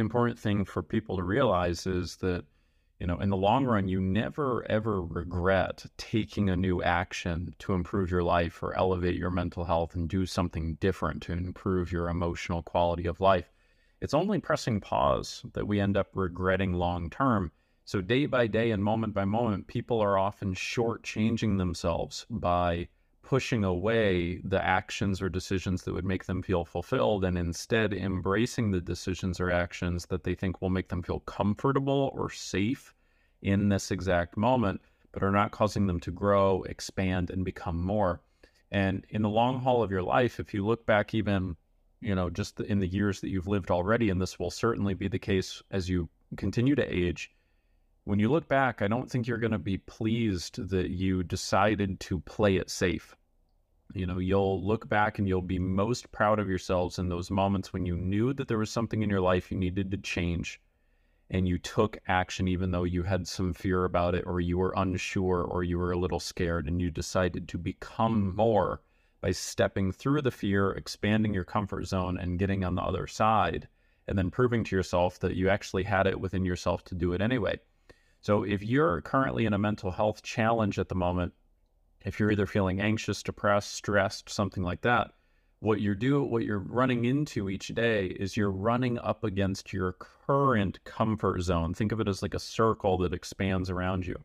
an important thing for people to realize is that, you know, in the long run, you never ever regret taking a new action to improve your life or elevate your mental health and do something different to improve your emotional quality of life. It's only pressing pause that we end up regretting long term. So, day by day and moment by moment, people are often shortchanging themselves by pushing away the actions or decisions that would make them feel fulfilled and instead embracing the decisions or actions that they think will make them feel comfortable or safe in this exact moment, but are not causing them to grow, expand, and become more. And in the long haul of your life, if you look back even, you know, just in the years that you've lived already, and this will certainly be the case as you continue to age, when you look back, I don't think you're going to be pleased that you decided to play it safe you know, you'll look back and you'll be most proud of yourselves in those moments when you knew that there was something in your life you needed to change and you took action even though you had some fear about it or you were unsure or you were a little scared and you decided to become more by stepping through the fear, expanding your comfort zone and getting on the other side and then proving to yourself that you actually had it within yourself to do it anyway. So if you're currently in a mental health challenge at the moment, if you're either feeling anxious, depressed, stressed, something like that, what you're doing, what you're running into each day is you're running up against your current comfort zone. Think of it as like a circle that expands around you,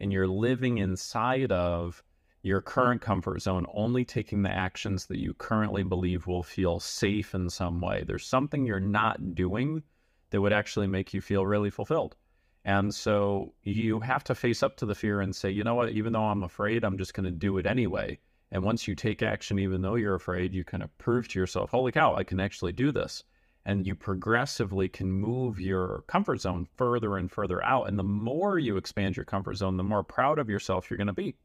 and you're living inside of your current comfort zone, only taking the actions that you currently believe will feel safe in some way. There's something you're not doing that would actually make you feel really fulfilled. And so you have to face up to the fear and say, you know what, even though I'm afraid, I'm just going to do it anyway. And once you take action, even though you're afraid, you kind of prove to yourself, holy cow, I can actually do this. And you progressively can move your comfort zone further and further out. And the more you expand your comfort zone, the more proud of yourself you're going to be.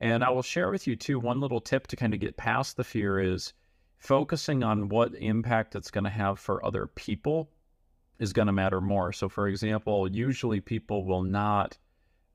And I will share with you too one little tip to kind of get past the fear is focusing on what impact it's going to have for other people is going to matter more. So, for example, usually people will not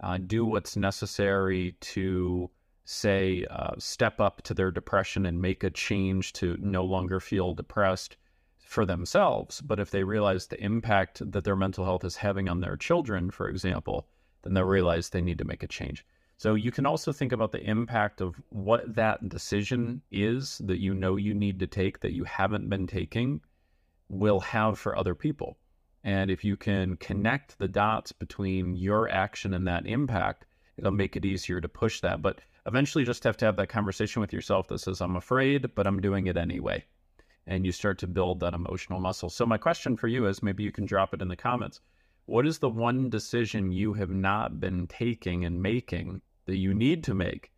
uh, do what's necessary to, say, uh, step up to their depression and make a change to no longer feel depressed for themselves. But if they realize the impact that their mental health is having on their children, for example, then they'll realize they need to make a change. So you can also think about the impact of what that decision is that you know you need to take that you haven't been taking will have for other people. And if you can connect the dots between your action and that impact, it'll make it easier to push that. But eventually, you just have to have that conversation with yourself that says, I'm afraid, but I'm doing it anyway. And you start to build that emotional muscle. So, my question for you is maybe you can drop it in the comments. What is the one decision you have not been taking and making that you need to make?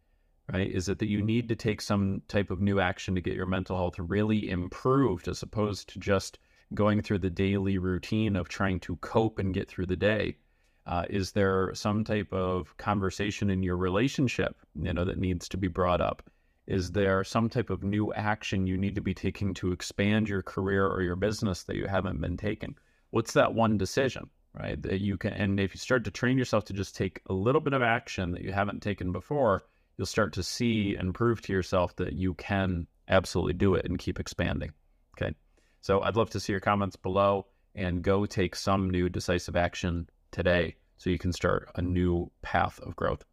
Right? Is it that you need to take some type of new action to get your mental health really improved as opposed to just going through the daily routine of trying to cope and get through the day? Uh, is there some type of conversation in your relationship, you know, that needs to be brought up? Is there some type of new action you need to be taking to expand your career or your business that you haven't been taking? What's that one decision, right? That you can, and if you start to train yourself to just take a little bit of action that you haven't taken before, you'll start to see and prove to yourself that you can absolutely do it and keep expanding. Okay. So I'd love to see your comments below and go take some new decisive action today so you can start a new path of growth.